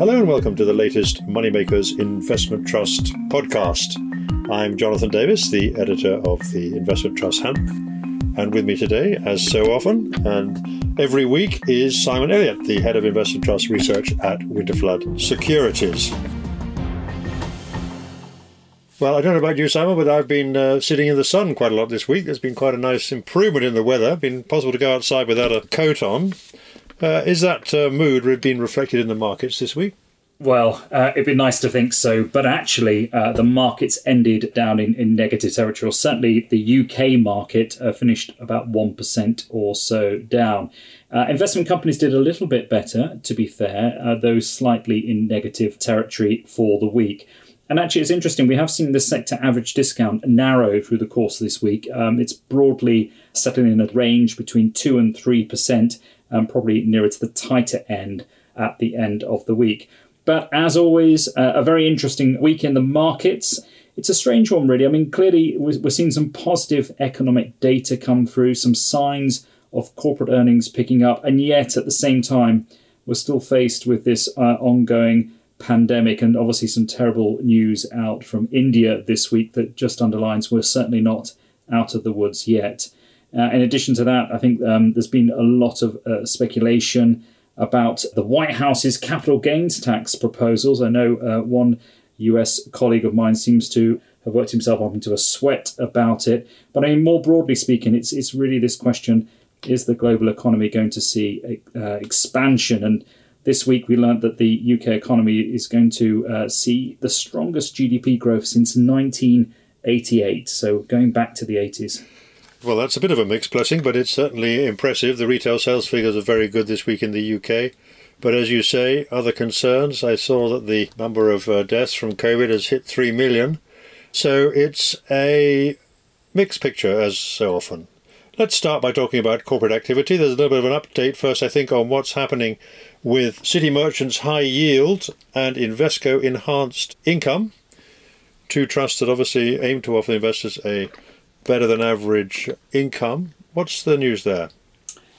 Hello and welcome to the latest Moneymakers Investment Trust podcast. I'm Jonathan Davis, the editor of the Investment Trust Hand. And with me today, as so often and every week, is Simon Elliott, the head of investment trust research at Winterflood Securities. Well, I don't know about you, Simon, but I've been uh, sitting in the sun quite a lot this week. There's been quite a nice improvement in the weather. Been possible to go outside without a coat on. Uh, is that uh, mood being reflected in the markets this week? Well, uh, it'd be nice to think so, but actually, uh, the markets ended down in, in negative territory. Or certainly, the UK market uh, finished about 1% or so down. Uh, investment companies did a little bit better, to be fair, uh, though slightly in negative territory for the week. And actually, it's interesting. We have seen the sector average discount narrow through the course of this week. Um, it's broadly settling in a range between 2 and 3%, and probably nearer to the tighter end at the end of the week. But as always, uh, a very interesting week in the markets. It's a strange one, really. I mean, clearly, we're seeing some positive economic data come through, some signs of corporate earnings picking up, and yet at the same time, we're still faced with this uh, ongoing pandemic and obviously some terrible news out from India this week that just underlines we're certainly not out of the woods yet. Uh, in addition to that, I think um, there's been a lot of uh, speculation about the White House's capital gains tax proposals. I know uh, one US colleague of mine seems to have worked himself up into a sweat about it. But I mean, more broadly speaking, it's it's really this question: Is the global economy going to see uh, expansion? And this week we learned that the UK economy is going to uh, see the strongest GDP growth since 1988. So going back to the 80s. Well, that's a bit of a mixed blessing, but it's certainly impressive. The retail sales figures are very good this week in the UK. But as you say, other concerns. I saw that the number of uh, deaths from COVID has hit 3 million. So it's a mixed picture, as so often. Let's start by talking about corporate activity. There's a little bit of an update first, I think, on what's happening with City Merchants High Yield and Invesco Enhanced Income, two trusts that obviously aim to offer investors a better than average income. What's the news there?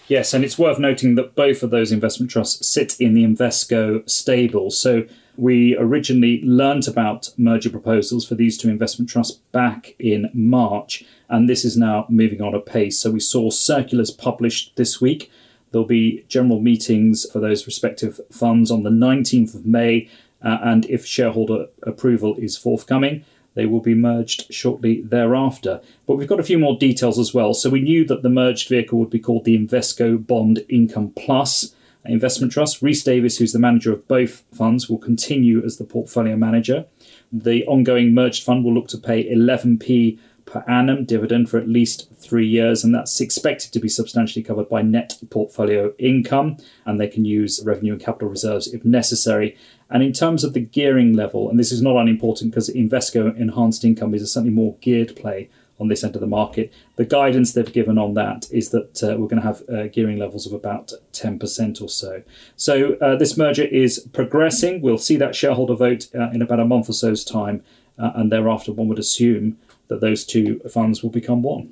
Yes, and it's worth noting that both of those investment trusts sit in the Invesco stable. So we originally learnt about merger proposals for these two investment trusts back in March, and this is now moving on apace. So we saw circulars published this week. There'll be general meetings for those respective funds on the 19th of May, uh, and if shareholder approval is forthcoming, they will be merged shortly thereafter. But we've got a few more details as well. So we knew that the merged vehicle would be called the Invesco Bond Income Plus Investment Trust. Rhys Davies, who's the manager of both funds, will continue as the portfolio manager. The ongoing merged fund will look to pay 11p per annum dividend for at least three years, and that's expected to be substantially covered by net portfolio income. And they can use revenue and capital reserves if necessary. And in terms of the gearing level, and this is not unimportant because Invesco enhanced income is a slightly more geared play on this end of the market. The guidance they've given on that is that uh, we're going to have uh, gearing levels of about 10% or so. So uh, this merger is progressing. We'll see that shareholder vote uh, in about a month or so's time, uh, and thereafter, one would assume that those two funds will become one.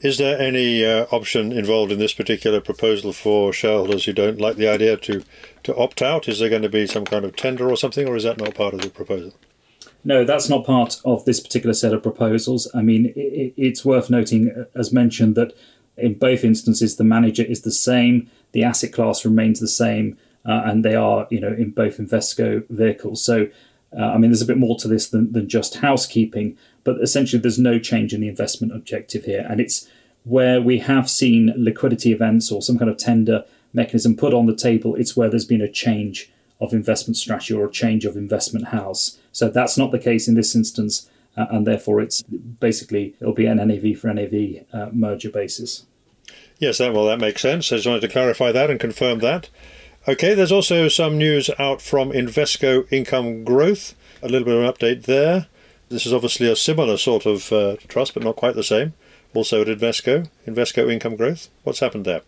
Is there any uh, option involved in this particular proposal for shareholders who don't like the idea to, to opt out? Is there going to be some kind of tender or something, or is that not part of the proposal? No, that's not part of this particular set of proposals. I mean, it, it's worth noting, uh, as mentioned, that in both instances the manager is the same, the asset class remains the same, uh, and they are, you know, in both Invesco vehicles. So, uh, I mean, there's a bit more to this than, than just housekeeping but essentially there's no change in the investment objective here. And it's where we have seen liquidity events or some kind of tender mechanism put on the table, it's where there's been a change of investment strategy or a change of investment house. So that's not the case in this instance, uh, and therefore it's basically it'll be an NAV for NAV uh, merger basis. Yes, that well that makes sense. I just wanted to clarify that and confirm that. Okay, there's also some news out from Invesco Income Growth. A little bit of an update there. This is obviously a similar sort of uh, trust, but not quite the same. Also at Invesco, Invesco Income Growth. What's happened there?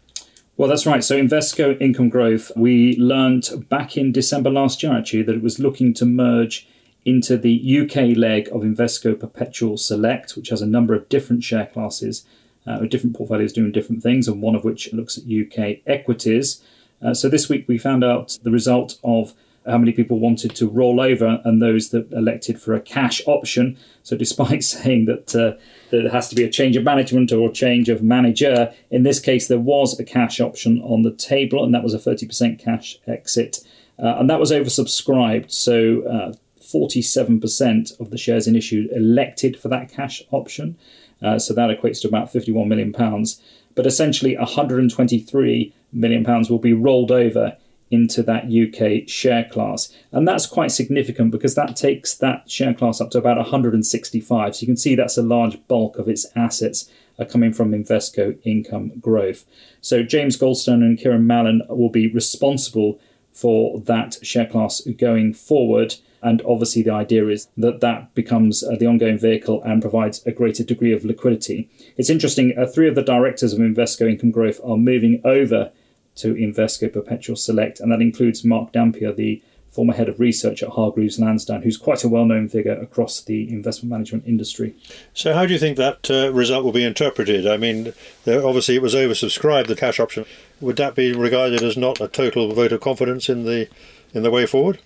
Well, that's right. So, Invesco Income Growth, we learned back in December last year actually that it was looking to merge into the UK leg of Invesco Perpetual Select, which has a number of different share classes, uh, with different portfolios doing different things, and one of which looks at UK equities. Uh, so, this week we found out the result of how many people wanted to roll over and those that elected for a cash option. So, despite saying that uh, there has to be a change of management or change of manager, in this case, there was a cash option on the table, and that was a 30% cash exit. Uh, and that was oversubscribed. So, uh, 47% of the shares in issue elected for that cash option. Uh, so that equates to about 51 million pounds. But essentially, 123 million pounds will be rolled over into that UK share class. And that's quite significant because that takes that share class up to about 165. So you can see that's a large bulk of its assets are coming from Invesco income growth. So James Goldstone and Ciaran Mallon will be responsible for that share class going forward. And obviously, the idea is that that becomes uh, the ongoing vehicle and provides a greater degree of liquidity. It's interesting, uh, three of the directors of Invesco Income Growth are moving over to Invesco Perpetual Select, and that includes Mark Dampier, the former head of research at Hargreaves Lansdown, who's quite a well known figure across the investment management industry. So, how do you think that uh, result will be interpreted? I mean, there, obviously it was oversubscribed, the cash option. Would that be regarded as not a total vote of confidence in the in the way forward?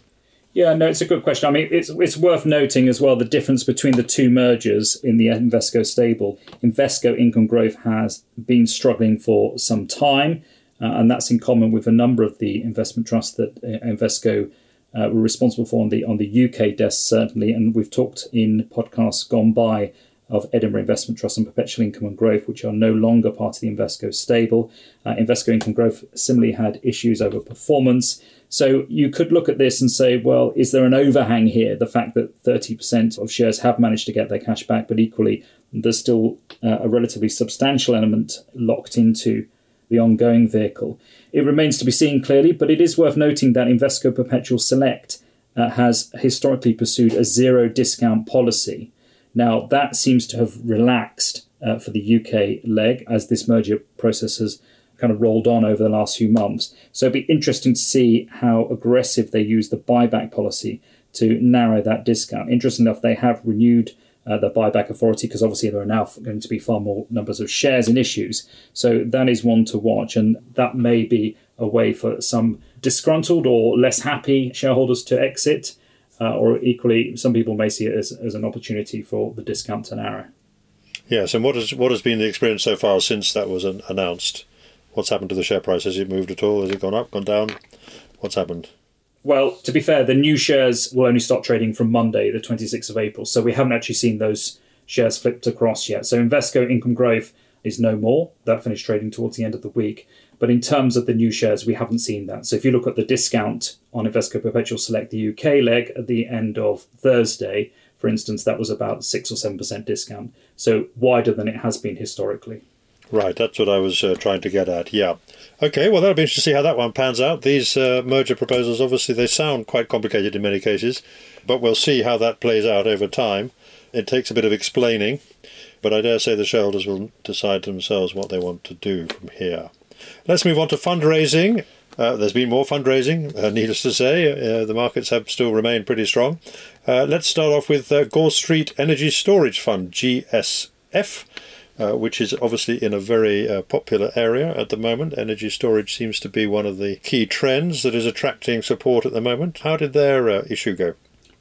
Yeah, no, it's a good question. I mean, it's it's worth noting as well the difference between the two mergers in the Invesco stable. Invesco Income Growth has been struggling for some time, and that's in common with a number of the investment trusts that uh, Invesco uh, were responsible for on the on the UK desk certainly. And we've talked in podcasts gone by of Edinburgh Investment Trust and Perpetual Income and Growth, which are no longer part of the Invesco stable. Uh, Invesco Income Growth similarly had issues over performance. So you could look at this and say, well, is there an overhang here? The fact that 30% of shares have managed to get their cash back, but equally there's still uh, a relatively substantial element locked into the ongoing vehicle. It remains to be seen clearly, but it is worth noting that Invesco Perpetual Select uh, has historically pursued a zero discount policy. Now, that seems to have relaxed uh, for the UK leg as this merger process has kind of rolled on over the last few months. So it'd be interesting to see how aggressive they use the buyback policy to narrow that discount. Interesting enough, they have renewed uh, the buyback authority because obviously there are now going to be far more numbers of shares in issues. So that is one to watch, and that may be a way for some disgruntled or less happy shareholders to exit. Uh, or equally, some people may see it as, as an opportunity for the discount to narrow. Yes, and what has what has been the experience so far since that was an, announced? What's happened to the share price? Has it moved at all? Has it gone up, gone down? What's happened? Well, to be fair, the new shares will only start trading from Monday, the 26th of April. So we haven't actually seen those shares flipped across yet. So Invesco Income Growth is no more. That finished trading towards the end of the week. But in terms of the new shares, we haven't seen that. So if you look at the discount on Invesco Perpetual Select, the UK leg at the end of Thursday, for instance, that was about 6 or 7% discount. So wider than it has been historically. Right, that's what I was uh, trying to get at. Yeah. Okay, well, that'll be interesting to see how that one pans out. These uh, merger proposals, obviously, they sound quite complicated in many cases, but we'll see how that plays out over time. It takes a bit of explaining, but I dare say the shareholders will decide themselves what they want to do from here. Let's move on to fundraising. Uh, there's been more fundraising, uh, needless to say. Uh, the markets have still remained pretty strong. Uh, let's start off with uh, Gore Street Energy Storage Fund, GSF uh, which is obviously in a very uh, popular area at the moment. Energy storage seems to be one of the key trends that is attracting support at the moment. How did their uh, issue go?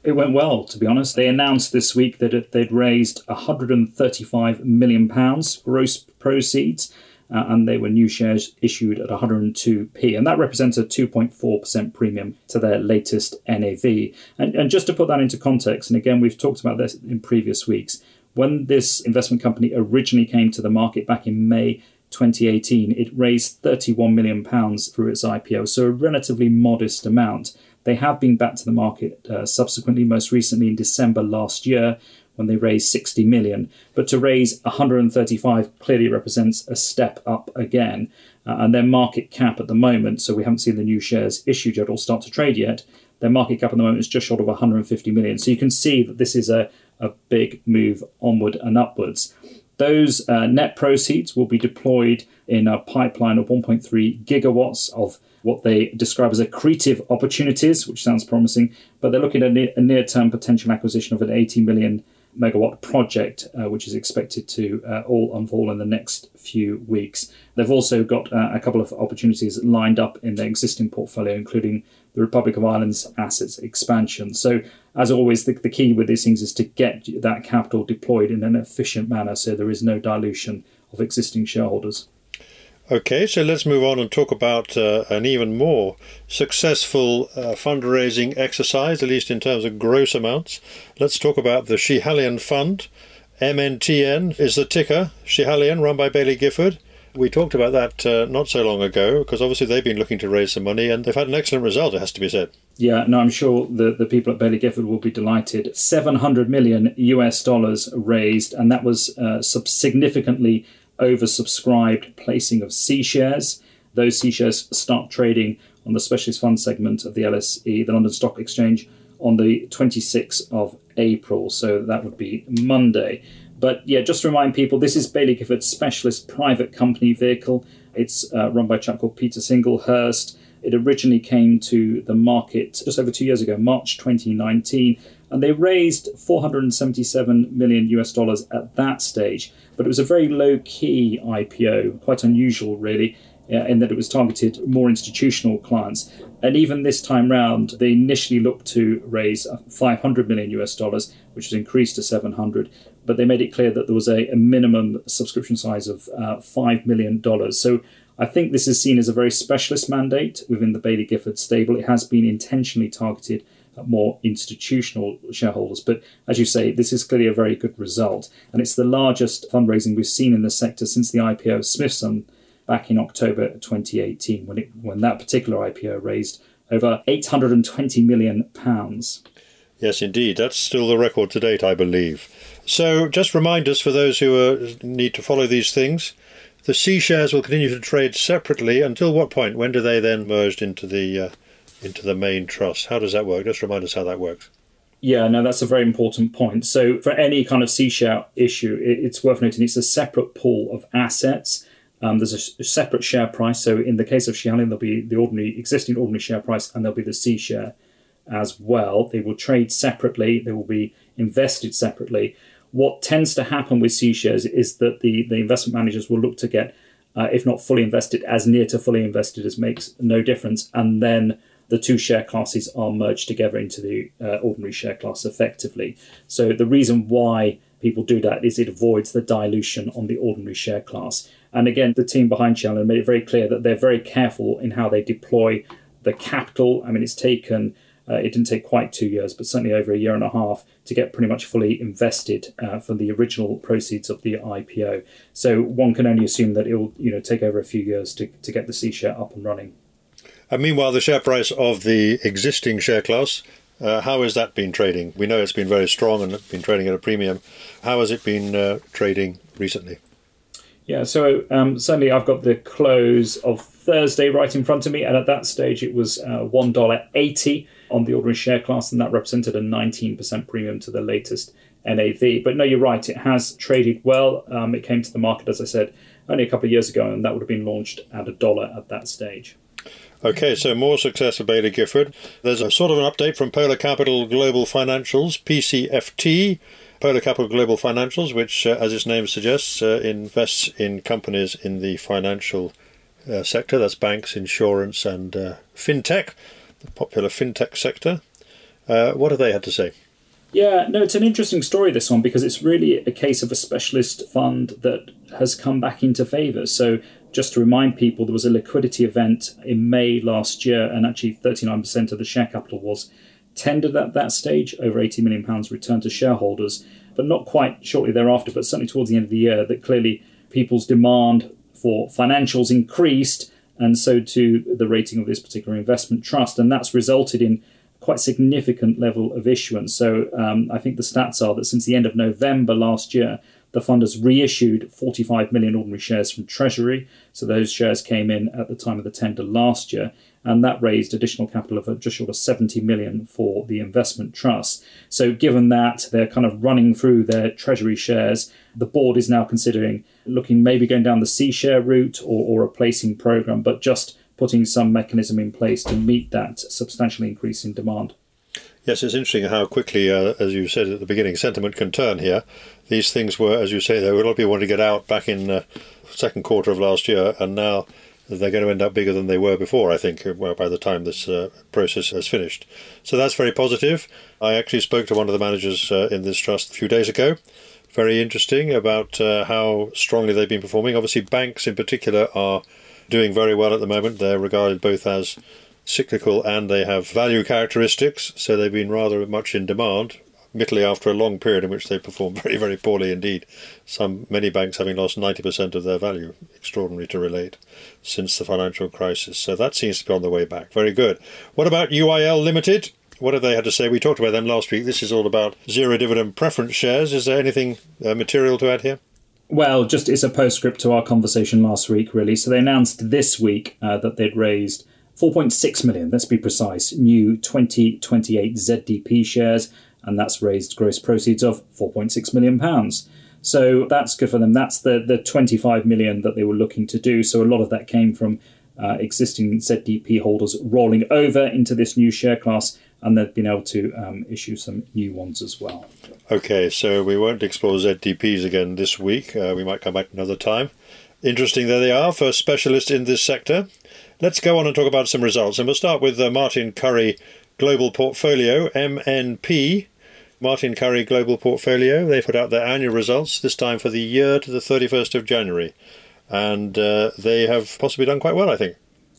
It went well, to be honest. They announced this week that they'd raised 135 million pounds gross proceeds. Uh, and they were new shares issued at 102p, and that represents a 2.4% premium to their latest NAV. And, and just to put that into context, and again, we've talked about this in previous weeks, when this investment company originally came to the market back in May 2018, it raised 31 million pounds through its IPO, so a relatively modest amount. They have been back to the market uh, subsequently, most recently in December last year when they raised 60 million. But to raise 135 clearly represents a step up again. Uh, and their market cap at the moment, so we haven't seen the new shares issued yet or start to trade yet, their market cap at the moment is just short of 150 million. So you can see that this is a, a big move onward and upwards. Those uh, net proceeds will be deployed in a pipeline of 1.3 gigawatts of what they describe as accretive opportunities, which sounds promising, but they're looking at a near term potential acquisition of an 80 million megawatt project, uh, which is expected to uh, all unfold in the next few weeks. They've also got uh, a couple of opportunities lined up in their existing portfolio, including the Republic of Ireland's assets expansion. So, as always, the, the key with these things is to get that capital deployed in an efficient manner so there is no dilution of existing shareholders. Okay, so let's move on and talk about uh, an even more successful uh, fundraising exercise, at least in terms of gross amounts. Let's talk about the Schiehallion Fund. MNTN is the ticker, Schiehallion, run by Baillie Gifford. We talked about that uh, not so long ago because obviously they've been looking to raise some money and they've had an excellent result, it has to be said. Yeah, no, I'm sure the, the people at Baillie Gifford will be delighted. 700 million US dollars raised, and that was uh, significantly oversubscribed placing of C shares. Those C shares start trading on the specialist fund segment of the LSE, the London Stock Exchange, on the 26th of April. So that would be Monday. But yeah, just to remind people, this is Baillie Gifford's specialist private company vehicle. It's uh, run by a chap called Peter Singlehurst. It originally came to the market just over two years ago, March 2019, and they raised 477 million US dollars at that stage. But it was a very low key IPO, quite unusual, really, uh, in that it was targeted more institutional clients. And even this time round, they initially looked to raise 500 million US dollars, which was increased to 700 but they made it clear that there was a, a minimum subscription size of uh, $5 million. So I think this is seen as a very specialist mandate within the Baillie Gifford stable. It has been intentionally targeted at more institutional shareholders. But as you say, this is clearly a very good result. And it's the largest fundraising we've seen in the sector since the IPO of Smithson back in October 2018, when, it, when that particular IPO raised over 820 million pounds. Yes, indeed. That's still the record to date, I believe. So, just remind us for those who uh, need to follow these things, the C shares will continue to trade separately until what point? When do they then merged into the uh, into the main trust? How does that work? Just remind us how that works. Yeah, no, that's a very important point. So, for any kind of C share issue, it's worth noting it's a separate pool of assets. Um, there's a, separate share price. So, in the case of Schiehallion, there'll be the ordinary existing ordinary share price, and there'll be the C share as well. They will trade separately. They will be invested separately what tends to happen with C shares is that the, the investment managers will look to get, uh, if not fully invested, as near to fully invested as makes no difference. And then the two share classes are merged together into the uh, ordinary share class effectively. So the reason why people do that is it avoids the dilution on the ordinary share class. And again, the team behind Schiehallion made it very clear that they're very careful in how they deploy the capital. I mean, it's taken uh, it didn't take quite two years, but certainly over a year and a half to get pretty much fully invested uh, from the original proceeds of the IPO. So one can only assume that it will, you know, take over a few years to, to get the C share up and running. And meanwhile, the share price of the existing share class, uh, how has that been trading? We know it's been very strong and been trading at a premium. How has it been uh, trading recently? Yeah, so um, certainly I've got the close of Thursday right in front of me, and at that stage it was uh, one dollar eighty on the ordinary share class, and that represented a nineteen percent premium to the latest NAV. But no, you're right; it has traded well. Um, it came to the market, as I said, only a couple of years ago, and that would have been launched at a dollar at that stage. Okay, so more success for Baillie Gifford. There's a sort of an update from Polar Capital Global Financials, PCFT. Polar Capital Global Financials, which, uh, as its name suggests, uh, invests in companies in the financial uh, sector. That's banks, insurance, and uh, fintech, the popular fintech sector. Uh, what have they had to say? Yeah, no, it's an interesting story, this one, because it's really a case of a specialist fund that has come back into favour. So, just to remind people, there was a liquidity event in May last year, and actually 39% of the share capital was tendered at that stage, over £80 million returned to shareholders, but not quite shortly thereafter, but certainly towards the end of the year, that clearly people's demand for financials increased, and so too the rating of this particular investment trust. And that's resulted in quite significant level of issuance. So um, I think the stats are that since the end of November last year, the fund has reissued 45 million ordinary shares from Treasury. So those shares came in at the time of the tender last year and that raised additional capital of just short of 70 million for the investment trust. So, given that they're kind of running through their treasury shares, the board is now considering looking maybe going down the C share route or, or a placing program, but just putting some mechanism in place to meet that substantial increase in demand. Yes, it's interesting how quickly, uh, as you said at the beginning, sentiment can turn here. These things were, as you say, there were a lot of people wanting to get out back in the uh, second quarter of last year, and now they're going to end up bigger than they were before, I think, by the time this uh, process has finished. So that's very positive. I actually spoke to one of the managers uh, in this trust a few days ago. Very interesting about uh, how strongly they've been performing. Obviously, banks in particular are doing very well at the moment. They're regarded both as cyclical and they have value characteristics, so they've been rather much in demand admittedly after a long period in which they performed very, very poorly indeed. Some many banks having lost 90% of their value, extraordinary to relate, since the financial crisis. So that seems to be on the way back. Very good. What about UIL Limited? What have they had to say? We talked about them last week. This is all about zero dividend preference shares. Is there anything uh, material to add here? Well, just it's a postscript to our conversation last week, really. So they announced this week uh, that they'd raised 4.6 million, let's be precise, new 2028 ZDP shares and that's raised gross proceeds of 4.6 million pounds. So that's good for them. That's the the 25 million that they were looking to do. So a lot of that came from uh, existing ZDP holders rolling over into this new share class, and they've been able to um, issue some new ones as well. Okay, so we won't explore ZDPs again this week. Uh, we might come back another time. Interesting, there they are for specialists in this sector. Let's go on and talk about some results, and we'll start with uh, Martin Currie, Global Portfolio (MNP). Martin Currie Global Portfolio. They put out their annual results, this time for the year to the 31st of January. And uh, they have possibly done quite well, I think.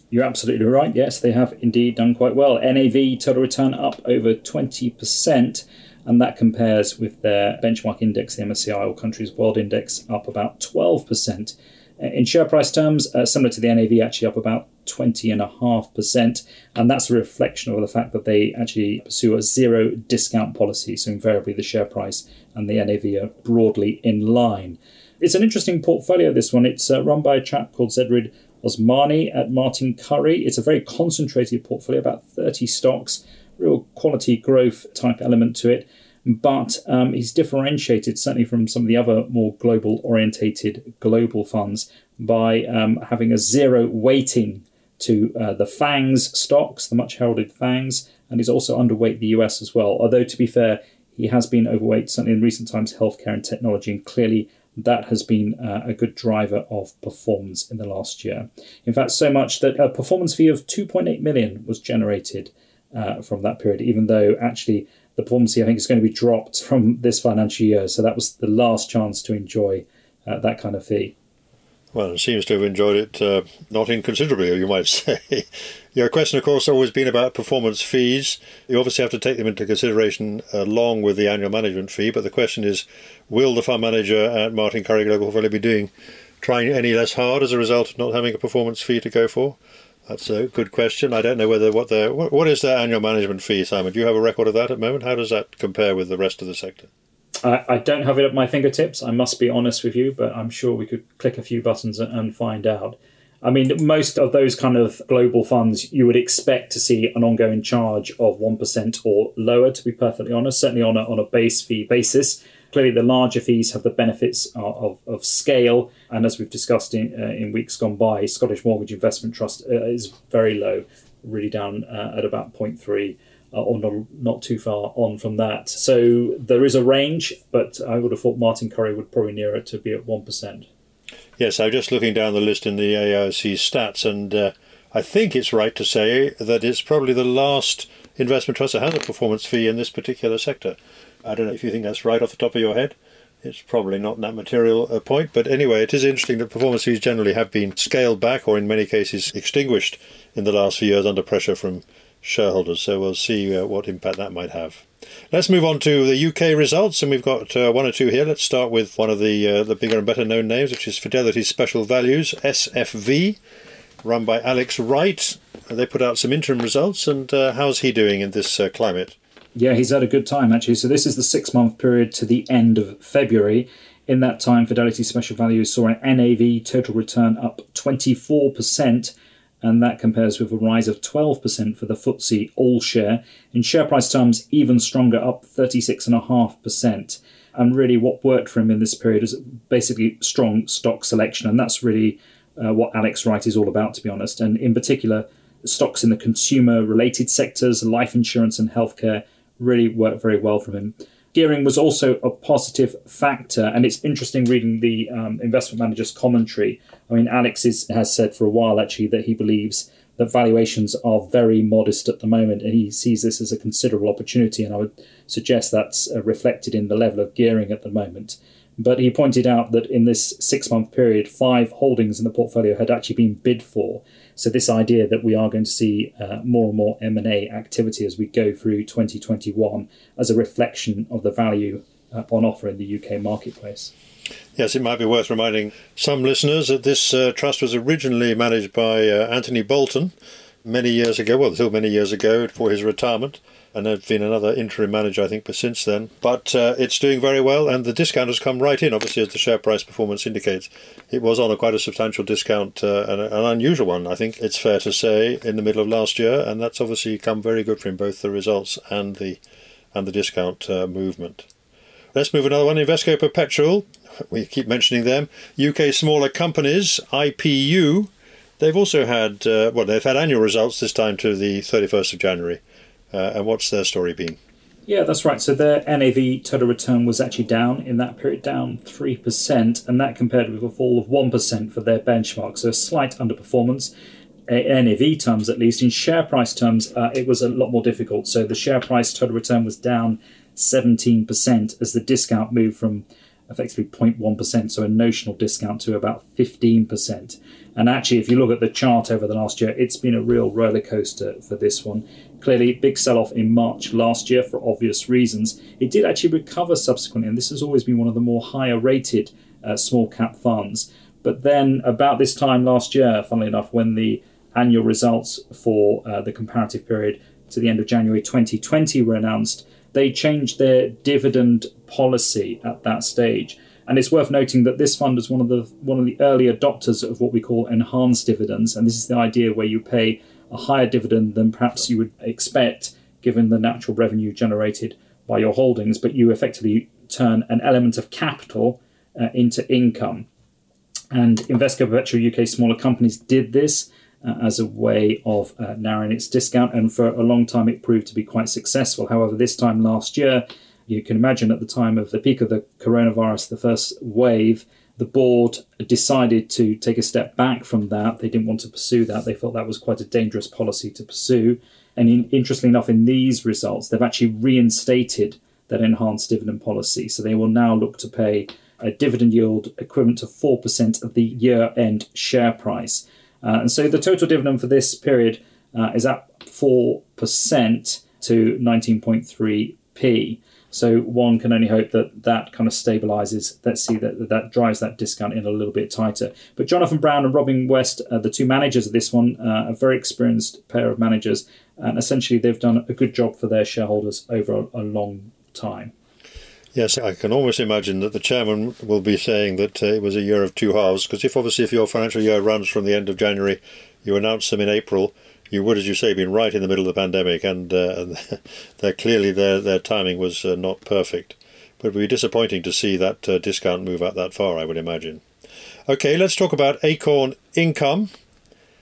You're absolutely right. Yes, they have indeed done quite well. NAV total return up over 20%, and that compares with their benchmark index, the MSCI All Countries World Index, up about 12%. In share price terms, uh, similar to the NAV, actually up about 20.5%. And that's a reflection of the fact that they actually pursue a zero discount policy. So invariably, the share price and the NAV are broadly in line. It's an interesting portfolio, this one. It's uh, run by a chap called Zehrid Osmani at Martin Currie. It's a very concentrated portfolio, about 30 stocks, real quality growth type element to it but um, he's differentiated certainly from some of the other more global orientated global funds by um, having a zero weighting to uh, the FANGs stocks, the much heralded FANGs, and he's also underweight the US as well. Although, to be fair, he has been overweight, certainly in recent times, healthcare and technology, and clearly that has been uh, a good driver of performance in the last year. In fact, so much that a performance fee of 2.8 million was generated uh, from that period, even though actually the performance fee I think is going to be dropped from this financial year. So that was the last chance to enjoy uh, that kind of fee. Well, it seems to have enjoyed it uh, not inconsiderably, you might say. Your question, of course, always been about performance fees. You obviously have to take them into consideration along with the annual management fee. But the question is, will the fund manager at Martin Currie Global Portfolio be doing trying any less hard as a result of not having a performance fee to go for? That's a good question. I don't know whether what the what is their annual management fee, Simon? Do you have a record of that at the moment? How does that compare with the rest of the sector? I, I don't have it at my fingertips. I must be honest with you, but I'm sure we could click a few buttons and find out. I mean, most of those kind of global funds, you would expect to see an ongoing charge of 1% or lower, to be perfectly honest, certainly on a, on a base fee basis. Clearly, the larger fees have the benefits of, of scale. And as we've discussed in, uh, in weeks gone by, Scottish Mortgage Investment Trust uh, is very low, really down uh, at about 0.3 uh, or not, not too far on from that. So there is a range, but I would have thought Martin Currie would probably near it to be at 1%. Yes, I'm just looking down the list in the AIC stats, and uh, I think it's right to say that it's probably the last investment trust that has a performance fee in this particular sector. I don't know if you think that's right off the top of your head. It's probably not that material a point, but anyway, it is interesting that performance fees generally have been scaled back or in many cases extinguished in the last few years under pressure from shareholders. So we'll see uh, what impact that might have. Let's move on to the UK results, and we've got uh, one or two here. Let's start with one of the uh, the bigger and better known names, which is Fidelity Special Values (SFV), run by Alex Wright. They put out some interim results, and uh, how's he doing in this uh, climate? Yeah, he's had a good time actually. So this is the six month period to the end of February. In that time, Fidelity Special Values saw an NAV total return up 24% and that compares with a rise of 12% for the FTSE All Share. In share price terms, even stronger, up 36.5%. And really, what worked for him in this period is basically strong stock selection, and that's really uh, what Alex Wright is all about, to be honest. And in particular, stocks in the consumer related sectors, life insurance and healthcare, really worked very well for him. Gearing was also a positive factor, and it's interesting reading the um, investment manager's commentary. I mean, Alex is, has said for a while actually that he believes that valuations are very modest at the moment, and he sees this as a considerable opportunity. And I would suggest that's uh, reflected in the level of gearing at the moment. But he pointed out that in this six month period, five holdings in the portfolio had actually been bid for. So this idea that we are going to see uh, more and more M&A activity as we go through 2021 as a reflection of the value uh, on offer in the UK marketplace. Yes, it might be worth reminding some listeners that this uh, trust was originally managed by uh, Anthony Bolton many years ago, well, until many years ago, for his retirement and there's been another interim manager, I think, but since then. But uh, it's doing very well, and the discount has come right in, obviously, as the share price performance indicates. It was on a quite a substantial discount, uh, and an unusual one, I think it's fair to say, in the middle of last year, and that's obviously come very good for him, both the results and the and the discount uh, movement. Let's move another one. Invesco Perpetual, we keep mentioning them. UK smaller companies, IPU. They've also had uh, well, they've had annual results this time to the 31st of January. Uh, and what's their story been? Yeah, that's right. So their NAV total return was actually down in that period, down 3%, and that compared with a fall of 1% for their benchmark. So a slight underperformance. In NAV terms, at least. In share price terms, uh, it was a lot more difficult. So the share price total return was down 17% as the discount moved from effectively 0.1%, so a notional discount to about 15%. And actually, if you look at the chart over the last year, it's been a real roller coaster for this one. Clearly, big sell off in March last year for obvious reasons. It did actually recover subsequently, and this has always been one of the more higher rated uh, small cap funds. But then, about this time last year, funnily enough, when the annual results for uh, the comparative period to the end of January 2020 were announced, they changed their dividend policy at that stage. And it's worth noting that this fund is one of the one of the early adopters of what we call enhanced dividends, and this is the idea where you pay a higher dividend than perhaps you would expect given the natural revenue generated by your holdings, but you effectively turn an element of capital uh, into income. And Invesco Perpetual UK smaller companies did this uh, as a way of uh, narrowing its discount, and for a long time it proved to be quite successful. However, this time last year, you can imagine at the time of the peak of the coronavirus, the first wave, the board decided to take a step back from that. They didn't want to pursue that. They felt that was quite a dangerous policy to pursue. And in, interestingly enough, in these results, they've actually reinstated that enhanced dividend policy. So they will now look to pay a dividend yield equivalent to 4% of the year end share price. Uh, and so the total dividend for this period uh, is up 4% to 19.3p. So one can only hope that that kind of stabilizes. Let's see that that drives that discount in a little bit tighter. But Jonathan Brown and Robin West, uh, the two managers of this one, uh, a very experienced pair of managers, and essentially they've done a good job for their shareholders over a, a long time. Yes, I can almost imagine that the chairman will be saying that uh, it was a year of two halves. Because if obviously if your financial year runs from the end of January, you announce them in April, you would, as you say, been right in the middle of the pandemic, and uh, clearly their their timing was uh, not perfect. But it would be disappointing to see that uh, discount move out that far. I would imagine. Okay, let's talk about Acorn Income.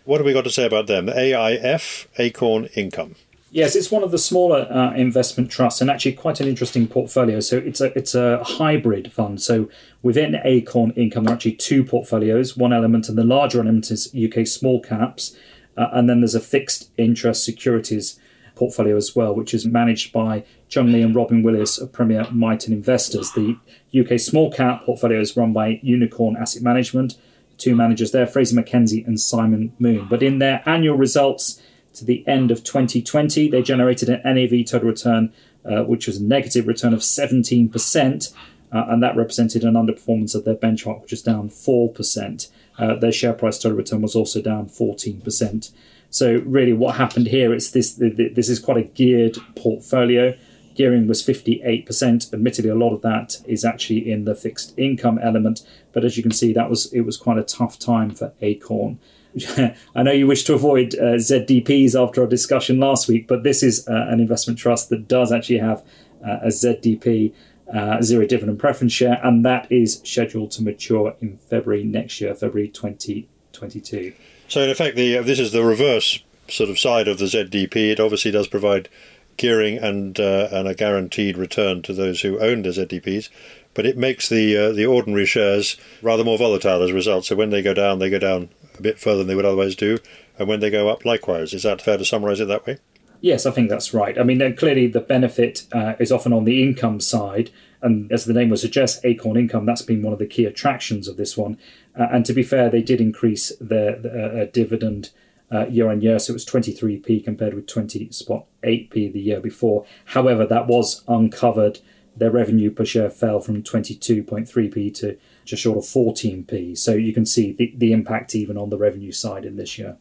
What have we got to say about them? AIF Acorn Income. Yes, it's one of the smaller uh, investment trusts and actually quite an interesting portfolio. So it's a it's a hybrid fund. So within Acorn Income, there are actually two portfolios. One element and the larger element is UK small caps, uh, and then there's a fixed interest securities portfolio as well, which is managed by Chung Lee and Robin Willis of Premier Miton Investors. The UK small cap portfolio is run by Unicorn Asset Management. Two managers there, Fraser Mackersie and Simon Moon. But in their annual results to the end of 2020, they generated an NAV total return, uh, which was a negative return of 17%, uh, and that represented an underperformance of their benchmark, which is down 4%. Uh, their share price total return was also down 14%. So really, what happened here? It's this. This is quite a geared portfolio. Gearing was 58%. Admittedly, a lot of that is actually in the fixed income element, but as you can see, that was it was quite a tough time for Acorn. I know you wish to avoid uh, ZDPs after our discussion last week, but this is uh, an investment trust that does actually have uh, a ZDP, uh, zero dividend preference share, and that is scheduled to mature in February next year, February 2022. So, in effect, the this is the reverse sort of side of the ZDP. It obviously does provide gearing and uh, and a guaranteed return to those who own the ZDPs. But it makes the uh, the ordinary shares rather more volatile as a result. So when they go down, they go down a bit further than they would otherwise do, and when they go up, likewise. Is that fair to summarise it that way? Yes, I think that's right. I mean, clearly the benefit uh, is often on the income side, and as the name would suggest, Acorn Income, that's been one of the key attractions of this one. Uh, and to be fair, they did increase their, their uh, dividend uh, year on year, so it was 23p compared with 20.8p the year before. However, that was uncovered. Their revenue per share fell from 22.3p to just short of 14p. So you can see the, the impact even on the revenue side in this year.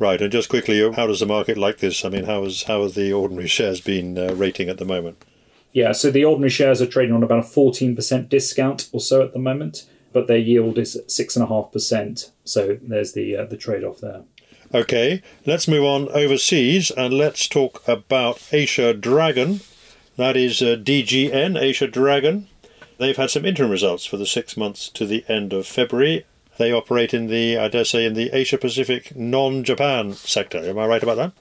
Right, and just quickly, how does the market like this? I mean, how is how have the ordinary shares been uh, rating at the moment? Yeah, so the ordinary shares are trading on about a 14% discount or so at the moment, but their yield is 6.5%. So there's the, uh, the trade off there. Okay, let's move on overseas and let's talk about Asia Dragon. That is uh, DGN, Asia Dragon. They've had some interim results for the six months to the end of February. They operate in the, I dare say, in the Asia Pacific non Japan sector. Am I right about that?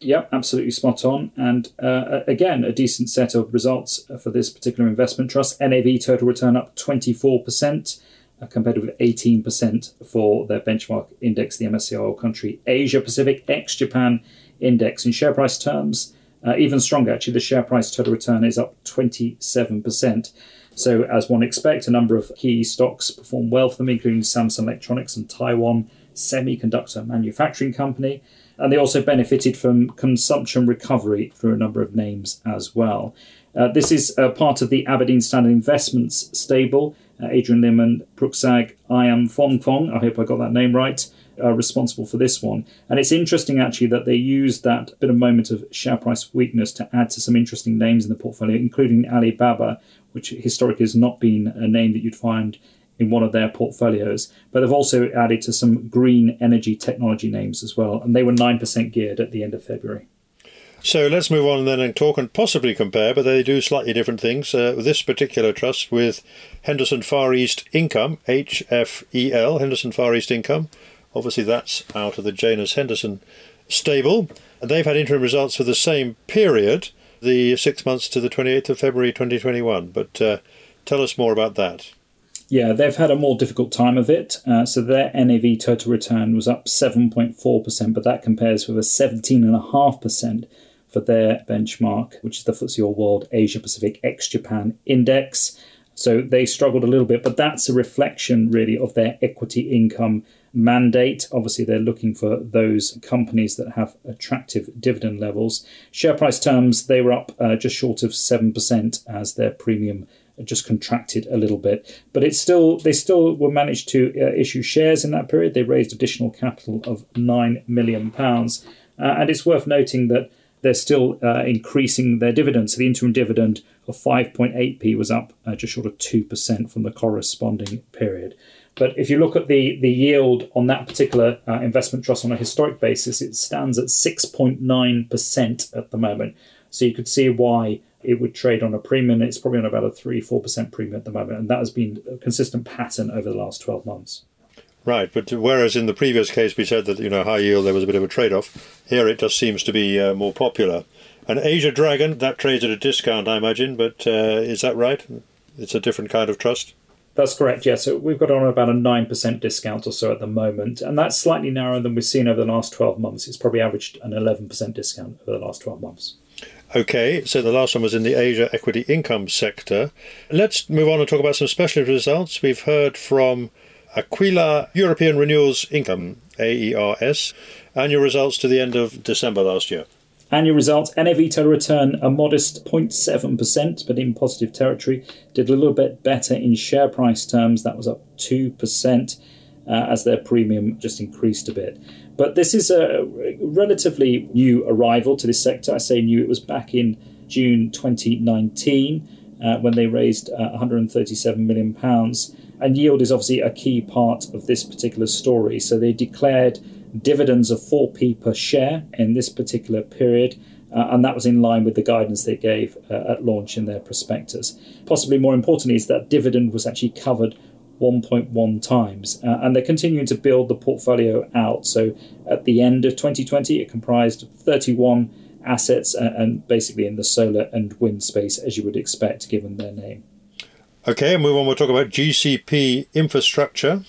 Yep, absolutely spot on. And uh, again, a decent set of results for this particular investment trust. NAV total return up 24%, uh, compared with 18% for their benchmark index, the MSCI All Country Asia Pacific ex Japan index. In share price terms, uh, even stronger, actually, the share price total return is up 27%. So, as one expects, a number of key stocks performed well for them, including Samsung Electronics and Taiwan Semiconductor Manufacturing Company and they also benefited from consumption recovery through a number of names as well. Uh, this is uh, part of the Aberdeen Standard Investments stable. Uh, Adrian Lim and Pruksack Ayam Fong Fong, I hope I got that name right, are responsible for this one. And it's interesting actually that they used that bit of moment of share price weakness to add to some interesting names in the portfolio, including Alibaba, which historically has not been a name that you'd find in one of their portfolios. But they've also added to some green energy technology names as well, and they were 9% geared at the end of February. So let's move on then and talk and possibly compare, but they do slightly different things. Uh, this particular trust with Henderson Far East Income, HFEL, Henderson Far East Income. Obviously, that's out of the Janus Henderson stable. And they've had interim results for the same period, the six months to the 28th of February 2021. But uh, tell us more about that. Yeah, they've had a more difficult time of it. Uh, so their NAV total return was up 7.4%, but that compares with a 17.5% for their benchmark, which is the FTSE All World Asia Pacific ex Japan Index. So they struggled a little bit, but that's a reflection really of their equity income mandate. Obviously, they're looking for those companies that have attractive dividend levels. Share price terms, they were up uh, just short of 7% as their premium just contracted a little bit. But it's still they still were managed to uh, issue shares in that period. They raised additional capital of nine million pounds, uh, and it's worth noting that they're still uh, increasing their dividends. So the interim dividend of 5.8p was up uh, just short of two percent from the corresponding period. But if you look at the, the yield on that particular uh, investment trust on a historic basis, it stands at 6.9% at the moment. So you could see why it would trade on a premium. It's probably on about a 3 4% premium at the moment, and that has been a consistent pattern over the last 12 months. Right, but whereas in the previous case we said that you know high yield there was a bit of a trade-off, here it just seems to be uh, more popular. And Asia Dragon that trades at a discount, I imagine, but uh, is that right? It's a different kind of trust. That's correct. Yeah, so we've got on about a nine percent discount or so at the moment, and that's slightly narrower than we've seen over the last twelve months. It's probably averaged an eleven percent discount over the last twelve months. Okay, so the last one was in the Asia equity income sector. Let's move on and talk about some specialist results. We've heard from Aquila European Renewables Income, AERS, annual results to the end of December last year. Annual results, NAV total return a modest 0.7%, but in positive territory. Did a little bit better in share price terms, that was up 2% uh, as their premium just increased a bit. But this is a relatively new arrival to this sector. I say new, it was back in June 2019 uh, when they raised uh, 137 million pounds. And yield is obviously a key part of this particular story. So they declared dividends of 4p per share in this particular period. Uh, and that was in line with the guidance they gave uh, at launch in their prospectus. Possibly more importantly, is that dividend was actually covered 1.1 times. Uh, and they're continuing to build the portfolio out. So at the end of 2020, it comprised 31 assets and, and basically in the solar and wind space, as you would expect, given their name. Okay, move on. We'll talk about GCP infrastructure.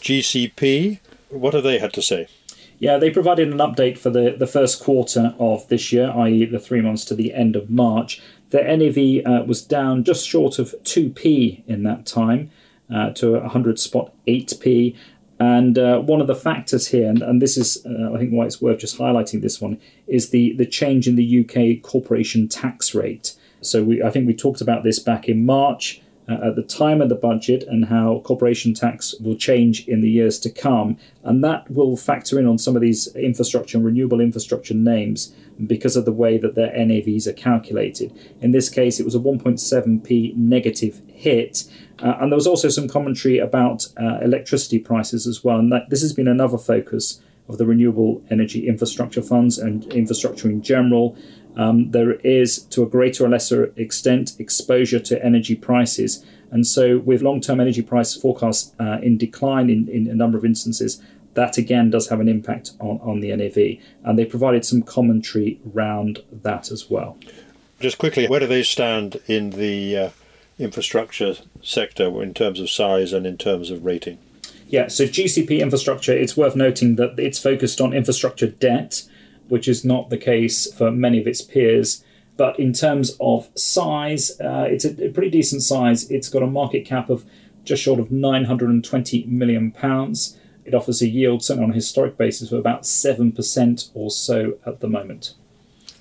GCP, what have they had to say? Yeah, they provided an update for the, the first quarter of this year, i.e., the three months to the end of March. Their NAV uh, was down just short of 2p in that time uh, to 100 spot 8p. And uh, one of the factors here, and, and this is, uh, I think, why it's worth just highlighting this one, is the, the change in the UK corporation tax rate. So we, I think we talked about this back in March at the time of the budget and how corporation tax will change in the years to come. And that will factor in on some of these infrastructure and renewable infrastructure names because of the way that their NAVs are calculated. In this case, it was a 1.7p negative hit. Uh, and there was also some commentary about uh, electricity prices as well. And that, this has been another focus of the renewable energy infrastructure funds and infrastructure in general. Um, there is, to a greater or lesser extent, exposure to energy prices. And so, with long term energy price forecasts uh, in decline in, in a number of instances, that again does have an impact on, on the NAV. And they provided some commentary around that as well. Just quickly, where do they stand in the uh, infrastructure sector in terms of size and in terms of rating? Yeah, so GCP infrastructure, it's worth noting that it's focused on infrastructure debt which is not the case for many of its peers. But in terms of size, uh, it's a, a pretty decent size. It's got a market cap of just short of 920 million pounds. It offers a yield, certainly on a historic basis, of about 7% or so at the moment.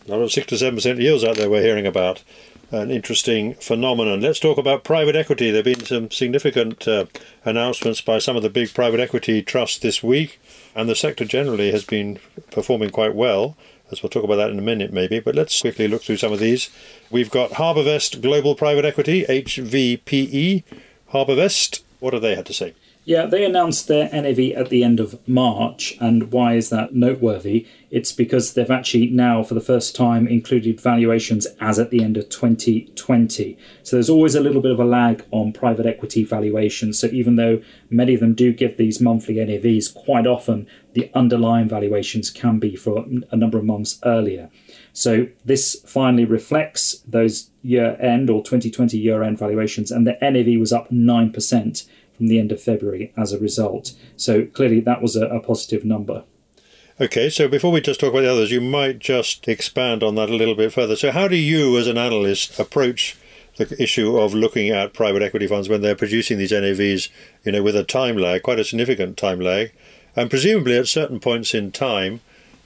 Of 6 to 7% yields out there we're hearing about. An interesting phenomenon. Let's talk about private equity. There have been some significant uh, announcements by some of the big private equity trusts this week and the sector generally has been performing quite well. As we'll talk about that in a minute, maybe. But let's quickly look through some of these. We've got HarbourVest Global Private Equity, HVPE. HarbourVest, what have they had to say? Yeah, they announced their NAV at the end of March. And why is that noteworthy? It's because they've actually now, for the first time, included valuations as at the end of 2020. So there's always a little bit of a lag on private equity valuations. So even though many of them do give these monthly NAVs, quite often the underlying valuations can be for a number of months earlier. So this finally reflects those year end or 2020 year end valuations, and the NAV was up 9% from the end of February as a result. So clearly that was a, a positive number. Okay, so before we just talk about the others, you might just expand on that a little bit further. So, how do you, as an analyst, approach the issue of looking at private equity funds when they're producing these NAVs, you know, with a time lag, quite a significant time lag, and presumably at certain points in time,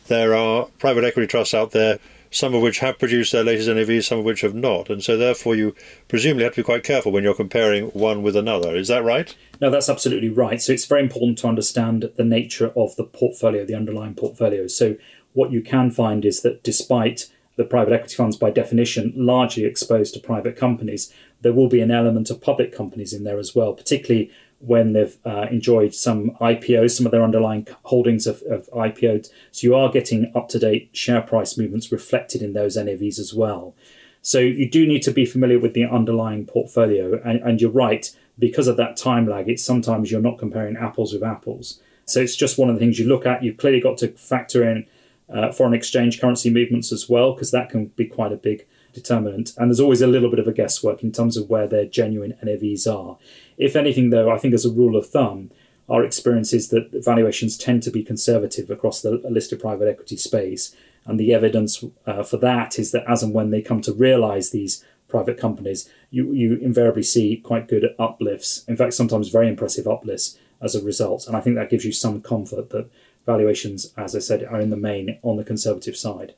there are private equity trusts out there some of which have produced their latest NAVs, some of which have not. And so, therefore, you presumably have to be quite careful when you're comparing one with another. Is that right? No, that's absolutely right. So, it's very important to understand the nature of the portfolio, the underlying portfolio. So, what you can find is that despite the private equity funds, by definition, largely exposed to private companies, there will be an element of public companies in there as well, particularly when they've uh, enjoyed some IPOs, some of their underlying holdings of, of IPOs. So you are getting up to date share price movements reflected in those NAVs as well. So you do need to be familiar with the underlying portfolio. And, and you're right, because of that time lag, it's sometimes you're not comparing apples with apples. So it's just one of the things you look at. You've clearly got to factor in uh, foreign exchange currency movements as well, because that can be quite a big determinant. And there's always a little bit of a guesswork in terms of where their genuine NAVs are. If anything, though, I think as a rule of thumb, our experience is that valuations tend to be conservative across the listed private equity space. And the evidence uh, for that is that as and when they come to realize these private companies, you, you invariably see quite good uplifts. In fact, sometimes very impressive uplifts as a result. And I think that gives you some comfort that valuations, as I said, are in the main on the conservative side.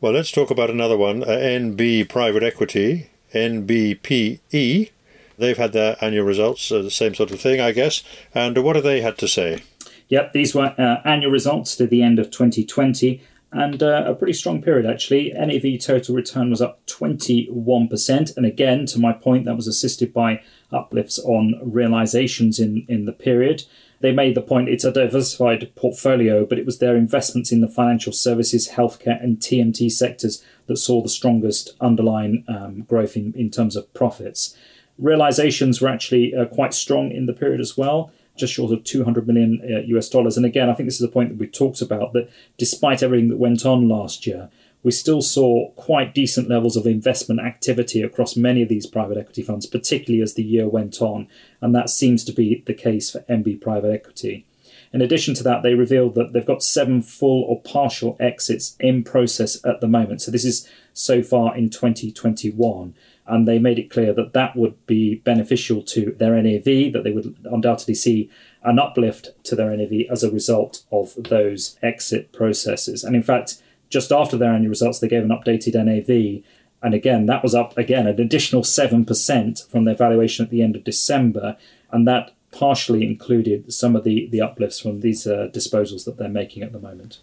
Well, let's talk about another one uh, NB Private Equity, NBPE. They've had their annual results, the same sort of thing, I guess. And what have they had to say? Yep, these were uh, annual results to the end of 2020 and uh, a pretty strong period actually. NAV total return was up 21%. And again, to my point, that was assisted by uplifts on realizations in, in the period. They made the point it's a diversified portfolio, but it was their investments in the financial services, healthcare, and TMT sectors that saw the strongest underlying um, growth in, in terms of profits. Realizations were actually uh, quite strong in the period as well, just short of 200 million uh, US dollars. And again, I think this is a point that we talked about that despite everything that went on last year, we still saw quite decent levels of investment activity across many of these private equity funds, particularly as the year went on. And that seems to be the case for NB Private Equity. In addition to that, they revealed that they've got seven full or partial exits in process at the moment. So this is so far in 2021. And they made it clear that that would be beneficial to their NAV, that they would undoubtedly see an uplift to their NAV as a result of those exit processes. And in fact, just after their annual results, they gave an updated NAV. And again, that was up again an additional 7% from their valuation at the end of December. And that partially included some of the, the uplifts from these uh, disposals that they're making at the moment.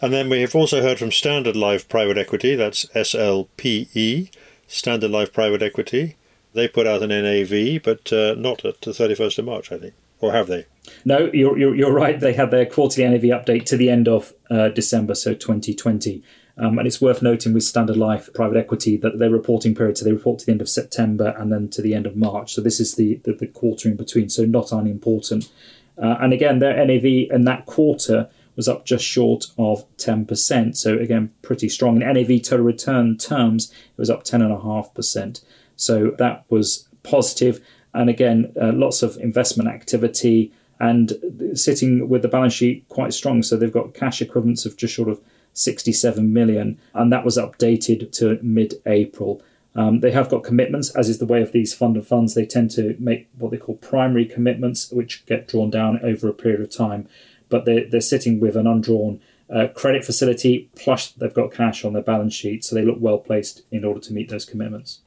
And then we have also heard from Standard Life Private Equity, that's SLPE, Standard Life Private Equity. They put out an NAV, but uh, not at the 31st of March, I think. Or have they? No, you're, you're, you're right. They had their quarterly NAV update to the end of uh, December, so 2020. Um, and it's worth noting with Standard Life private equity that their reporting period, so they report to the end of September and then to the end of March. So this is the, the, the quarter in between, so not unimportant. Uh, and again, their NAV in that quarter was up just short of 10%. So again, pretty strong. In NAV total return terms, it was up 10.5%. So that was positive. And again, uh, lots of investment activity and sitting with the balance sheet quite strong. So they've got cash equivalents of just short of 67 million, and that was updated to mid April. Um, they have got commitments, as is the way of these fund of funds. They tend to make what they call primary commitments, which get drawn down over a period of time. But they're, they're sitting with an undrawn uh, credit facility, plus they've got cash on their balance sheet, so they look well placed in order to meet those commitments.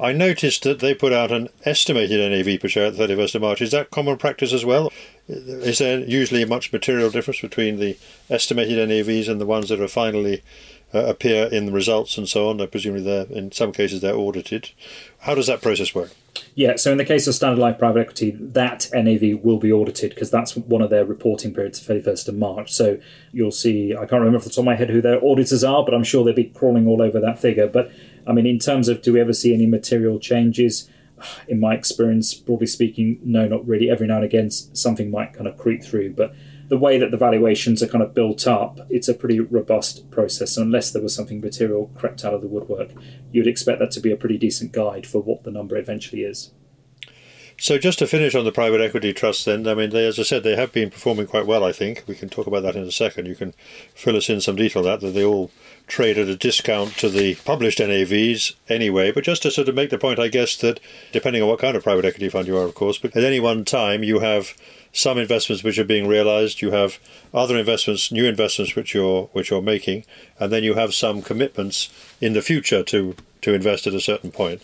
I noticed that they put out an estimated NAV per share at the 31st of March. Is that common practice as well? Is there usually a much material difference between the estimated NAVs and the ones that are finally uh, appear in the results and so on? I presumably they're in some cases they're audited. How does that process work? Yeah, so in the case of Standard Life Private Equity, that NAV will be audited because that's one of their reporting periods, 31st of March. So you'll see, I can't remember off the top of my head who their auditors are, but I'm sure they'll be crawling all over that figure. But I mean, in terms of do we ever see any material changes? In my experience, broadly speaking, no, not really. Every now and again, something might kind of creep through, but the way that the valuations are kind of built up, it's a pretty robust process. Unless there was something material crept out of the woodwork, you'd expect that to be a pretty decent guide for what the number eventually is. So just to finish on the private equity trust, then I mean, they, as I said, they have been performing quite well. I think we can talk about that in a second. You can fill us in some detail that that they all trade at a discount to the published NAVs anyway. But just to sort of make the point, I guess that depending on what kind of private equity fund you are, of course, but at any one time you have some investments which are being realized, you have other investments, new investments which you're which you're making, and then you have some commitments in the future to to invest at a certain point,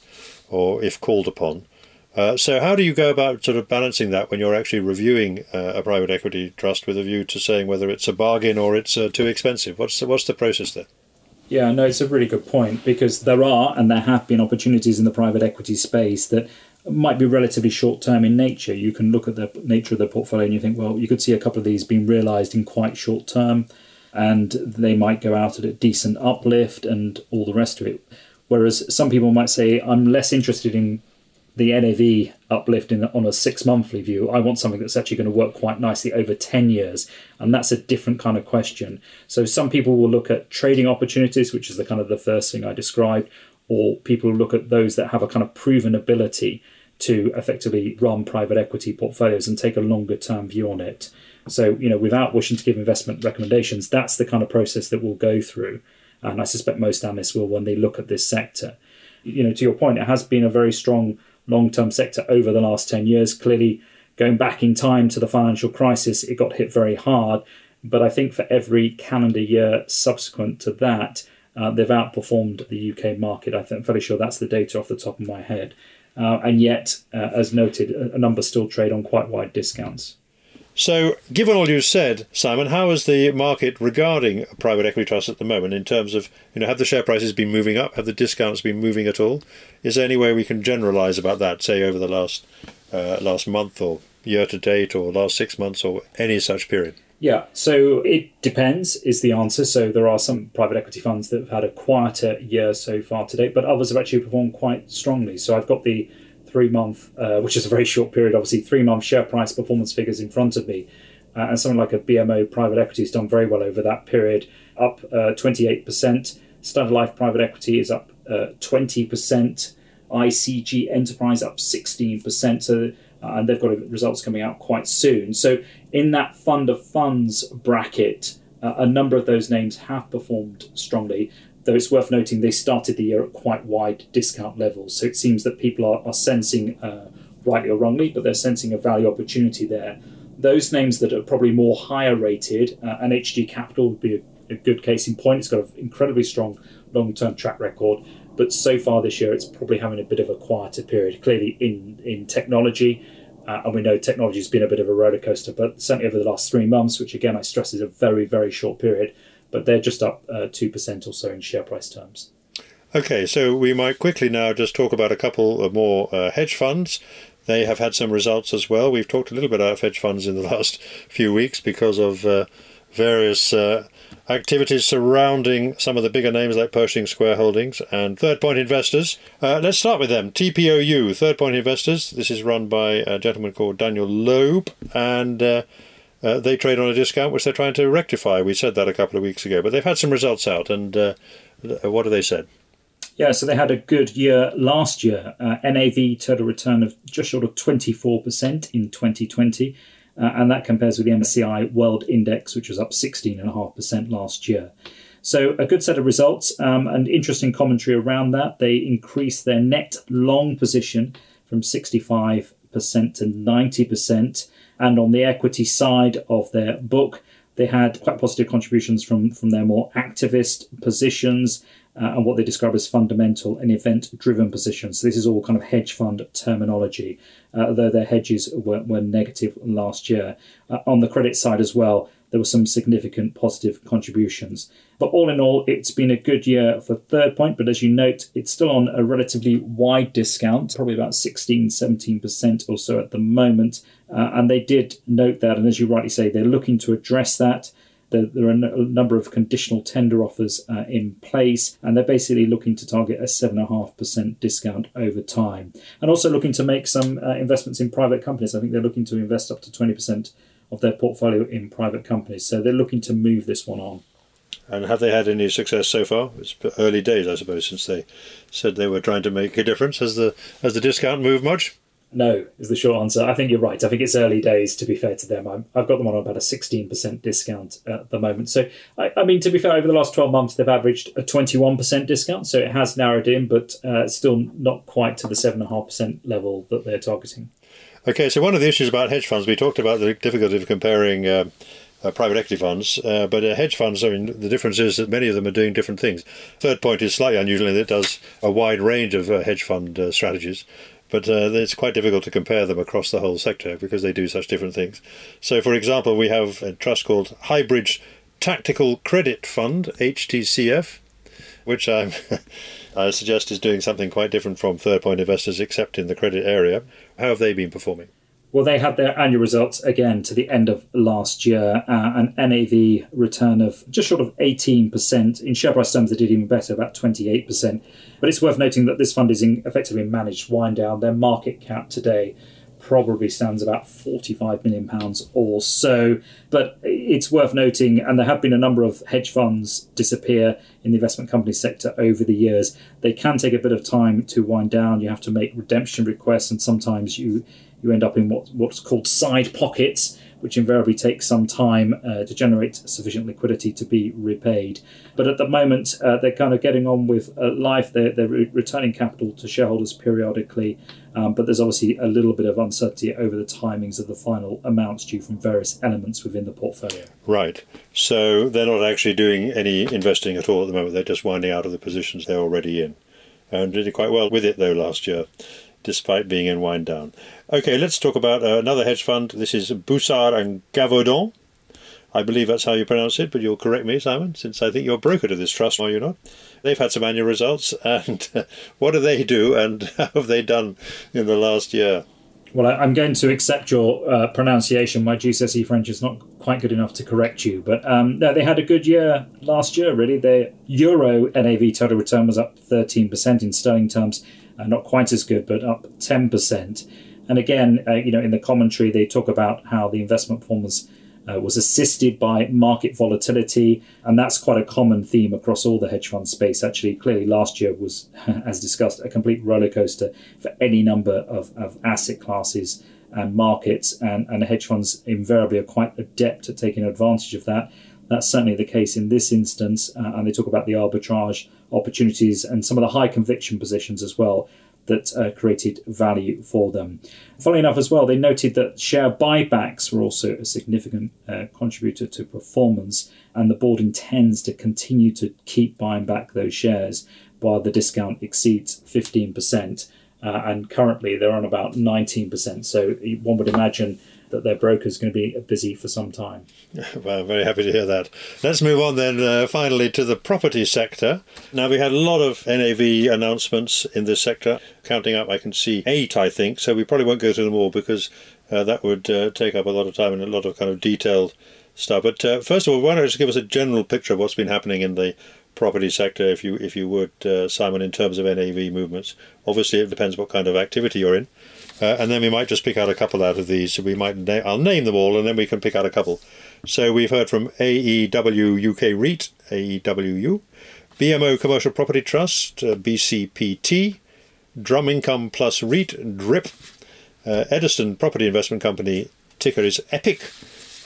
or if called upon. Uh, so, how do you go about sort of balancing that when you're actually reviewing uh, a private equity trust with a view to saying whether it's a bargain or it's uh, too expensive? What's the, what's the process there? Yeah, no, it's a really good point because there are and there have been opportunities in the private equity space that might be relatively short term in nature. You can look at the nature of the portfolio and you think, well, you could see a couple of these being realised in quite short term, and they might go out at a decent uplift and all the rest of it. Whereas some people might say, I'm less interested in the NAV uplift in, on a six monthly view. I want something that's actually going to work quite nicely over 10 years. And that's a different kind of question. So some people will look at trading opportunities, which is the kind of the first thing I described, or people look at those that have a kind of proven ability to effectively run private equity portfolios and take a longer term view on it. So, you know, without wishing to give investment recommendations, that's the kind of process that we'll go through. And I suspect most analysts will when they look at this sector. You know, to your point, it has been a very strong long term sector over the last 10 years. Clearly, going back in time to the financial crisis, it got hit very hard. But I think for every calendar year subsequent to that, uh, they've outperformed the UK market. I think, I'm fairly sure that's the data off the top of my head. Uh, and yet, uh, as noted, a, a number still trade on quite wide discounts. So, given all you've said, Simon, how is the market regarding private equity trusts at the moment in terms of, you know, have the share prices been moving up? Have the discounts been moving at all? Is there any way we can generalise about that, say over the last uh, last month or year to date or last six months or any such period? Yeah, so it depends, is the answer. So there are some private equity funds that have had a quieter year so far to date, but others have actually performed quite strongly. So I've got the three month, uh, which is a very short period, obviously, three month share price performance figures in front of me. Uh, and something like a BMO private equity has done very well over that period, up uh, 28%. Standard Life Private Equity is up uh, 20%. ICG Enterprise up 16%. So uh, and they've got results coming out quite soon. So in that fund of funds bracket, uh, a number of those names have performed strongly. Though it's worth noting they started the year at quite wide discount levels. So it seems that people are, are sensing, uh, rightly or wrongly, but they're sensing a value opportunity there. Those names that are probably more higher rated, uh, and HgCapital would be a, a good case in point. It's got an incredibly strong long term track record but so far this year it's probably having a bit of a quieter period. Clearly in in technology, uh, and we know technology has been a bit of a roller coaster, but certainly over the last three months, which again I stress is a very very short period, but they're just up uh, two uh, percent or so in share price terms. Okay, so we might quickly now just talk about a couple of more uh, hedge funds. They have had some results as well. We've talked a little bit about hedge funds in the last few weeks because of uh, various uh, activities surrounding some of the bigger names like Pershing Square Holdings and Third Point Investors. Uh, let's start with them. TPOU, Third Point Investors. This is run by a gentleman called Daniel Loeb, and uh, uh, they trade on a discount which they're trying to rectify. We said that a couple of weeks ago, but they've had some results out, and uh, what have they said? Yeah, so they had a good year last year. Uh, NAV total return of just short of 24% in 2020 uh, and that compares with the MSCI World Index, which was up 16.5% last year. So, a good set of results um, and interesting commentary around that. They increased their net long position from 65% to 90%. And on the equity side of their book, they had quite positive contributions from, from their more activist positions uh, and what they describe as fundamental and event driven positions. So this is all kind of hedge fund terminology, uh, although their hedges were, were negative last year. Uh, on the credit side as well, there were some significant positive contributions. But all in all, it's been a good year for Third Point, but as you note, it's still on a relatively wide discount, probably about 16, 17% or so at the moment. Uh, and they did note that, and as you rightly say, they're looking to address that. There, there are a number of conditional tender offers uh, in place, and they're basically looking to target a 7.5% discount over time. And also looking to make some uh, investments in private companies. I think they're looking to invest up to 20% of their portfolio in private companies. So they're looking to move this one on. And have they had any success so far? It's early days, I suppose, since they said they were trying to make a difference. Has the has the discount moved much? No, is the short answer. I think you're right. I think it's early days, to be fair to them. i have got them on about a 16% discount at the moment. So, I, I, mean, to be fair, over the last 12 months, they've averaged a 21% discount. So it has narrowed in, but uh, still not quite to the 7.5% level that they're targeting. Okay, so one of the issues about hedge funds, we talked about the difficulty of comparing. Uh, uh, private equity funds, uh, but uh, hedge funds, I mean, the difference is that many of them are doing different things. Third point is slightly unusual in that it does a wide range of uh, hedge fund uh, strategies but uh, it's quite difficult to compare them across the whole sector because they do such different things. So, for example, we have a trust called Highbridge Tactical Credit Fund, HTCF, which I'm, I suggest is doing something quite different from third point investors, except in the credit area. How have they been performing? Well, they had their annual results again to the end of last year, uh, an NAV return of just short of 18%. In share price terms, they did even better, about 28%. But it's worth noting that this fund is in effectively managed wind down. Their market cap today probably stands about 45 million pounds or so. But it's worth noting, and there have been a number of hedge funds disappear in the investment company sector over the years. They can take a bit of time to wind down. You have to make redemption requests, and sometimes you you end up in what, what's called side pockets, which invariably takes some time uh, to generate sufficient liquidity to be repaid. But at the moment, uh, they're kind of getting on with uh, life. They're, they're re- returning capital to shareholders periodically, um, but there's obviously a little bit of uncertainty over the timings of the final amounts due from various elements within the portfolio. Right. So they're not actually doing any investing at all at the moment. They're just winding out of the positions they're already in. And did quite well with it, though, last year despite being in wind down. Okay, let's talk about uh, another hedge fund. This is Boussard and Gavaudan. I believe that's how you pronounce it, but you'll correct me, Simon, since I think you're a broker to this trust, are you not? They've had some annual results, and uh, what do they do, and how have they done in the last year? Well, I'm going to accept your uh, pronunciation. My GCSE French is not quite good enough to correct you, but um, no, they had a good year last year. Really, their euro NAV total return was up 13% in sterling terms uh, not quite as good, but up 10%. And again, uh, you know, in the commentary, they talk about how the investment performance uh, was assisted by market volatility, and that's quite a common theme across all the hedge fund space. Actually, clearly last year was, as discussed, a complete roller coaster for any number of, of asset classes and markets, and, and hedge funds invariably are quite adept at taking advantage of that. That's certainly the case in this instance, uh, and they talk about the arbitrage opportunities and some of the high conviction positions as well that uh, created value for them. Funnily enough, as well, they noted that share buybacks were also a significant uh, contributor to performance, and the board intends to continue to keep buying back those shares while the discount exceeds 15%. Uh, and currently they're on about 19%. So one would imagine that their broker is going to be busy for some time. Well, I'm very happy to hear that. Let's move on then, uh, finally, to the property sector. Now, we had a lot of NAV announcements in this sector. Counting up, I can see eight, I think, so we probably won't go through them all because uh, that would uh, take up a lot of time and a lot of kind of detailed stuff. But uh, first of all, why don't you just give us a general picture of what's been happening in the property sector, if you if you would, uh, Simon, in terms of NAV movements? Obviously, it depends what kind of activity you're in. Uh, and then we might just pick out a couple out of these. We might na- I'll name them all, and then we can pick out a couple. So we've heard from AEW UK REIT, AEWU, BMO Commercial Property Trust, uh, BCPT, Drum Income Plus REIT, DRIP, uh, Ediston Property Investment Company, ticker is EPIC,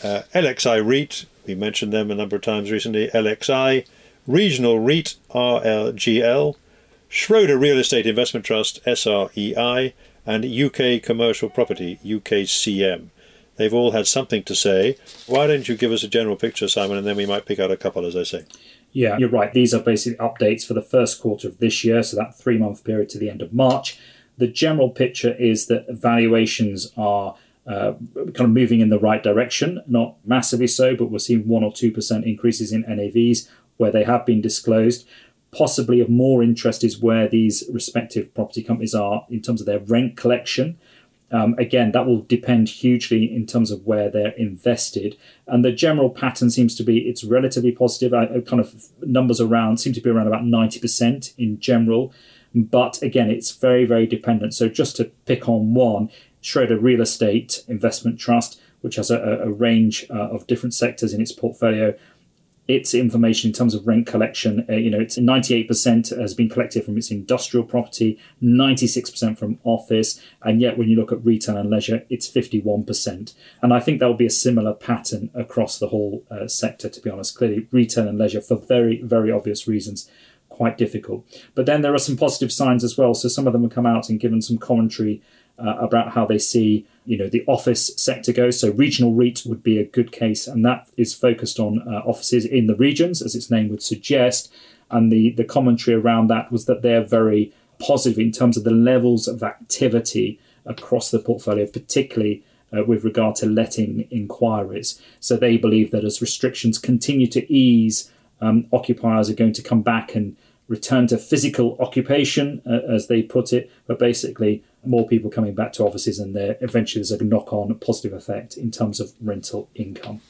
uh, LXI REIT, we mentioned them a number of times recently, LXI, Regional REIT, RLGL, Schroder Real Estate Investment Trust, SREI, and UK Commercial Property, UKCM. They've all had something to say. Why don't you give us a general picture, Simon, and then we might pick out a couple, as I say. Yeah, you're right. These are basically updates for the first quarter of this year, so that three month period to the end of March. The general picture is that valuations are uh, kind of moving in the right direction, not massively so, but we're seeing 1 or 2% increases in NAVs where they have been disclosed possibly of more interest is where these respective property companies are in terms of their rent collection. Um, again, that will depend hugely in terms of where they're invested. And the general pattern seems to be it's relatively positive. I, kind of numbers around seem to be around about 90% in general. But again, it's very, very dependent. So just to pick on one, Schroder Real Estate Investment Trust, which has a, a range uh, of different sectors in its portfolio, its information in terms of rent collection. Uh, you know, it's 98% has been collected from its industrial property, 96% from office, and yet when you look at retail and leisure, it's 51%. And I think that will be a similar pattern across the whole uh, sector, to be honest. Clearly, retail and leisure, for very, very obvious reasons, quite difficult. But then there are some positive signs as well. So some of them have come out and given some commentary uh, about how they see you know the office sector goes. So regional REIT would be a good case, and that is focused on uh, offices in the regions, as its name would suggest. And the the commentary around that was that they're very positive in terms of the levels of activity across the portfolio, particularly. Uh, with regard to letting inquiries. So they believe that as restrictions continue to ease, um, occupiers are going to come back and return to physical occupation, uh, as they put it, but basically more people coming back to offices, and there eventually there's a knock-on positive effect in terms of rental income.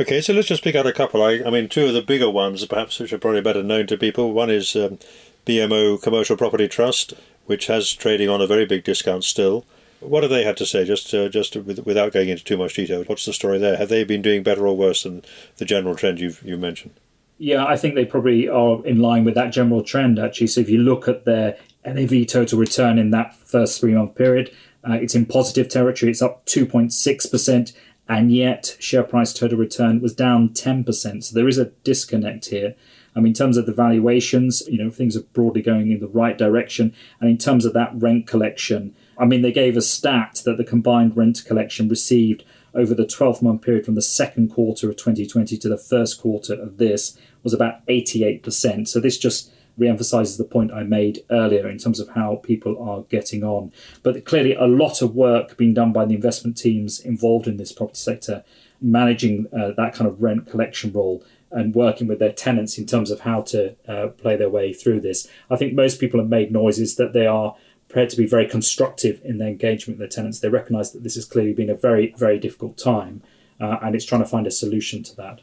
Okay, so let's just pick out a couple. I, I mean, two of the bigger ones, perhaps, which are probably better known to people. One is um, BMO Commercial Property Trust, which has trading on a very big discount still. What have they had to say? Just, uh, just with, without going into too much detail, what's the story there? Have they been doing better or worse than the general trend you've you mentioned? Yeah, I think they probably are in line with that general trend, actually. So if you look at their NAV total return in that first three month period, uh, it's in positive territory. It's up 2.6%, and yet share price total return was down 10%. So there is a disconnect here. I mean, in terms of the valuations, you know, things are broadly going in the right direction. And in terms of that rent collection, I mean, they gave a stat that the combined rent collection received over the 12 month period from the second quarter of 2020 to the first quarter of this was about 88%. So this just re-emphasizes the point I made earlier in terms of how people are getting on. But clearly, a lot of work being done by the investment teams involved in this property sector, managing uh, that kind of rent collection role and working with their tenants in terms of how to uh, play their way through this. I think most people have made noises that they are prepared to be very constructive in their engagement with their tenants. They recognise that this has clearly been a very, very difficult time, uh, and it's trying to find a solution to that.